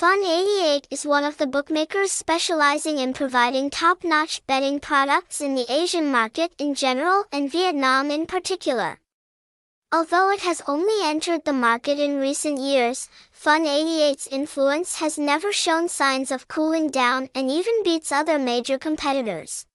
Fun88 is one of the bookmakers specializing in providing top-notch betting products in the Asian market in general and Vietnam in particular. Although it has only entered the market in recent years, Fun88's influence has never shown signs of cooling down and even beats other major competitors.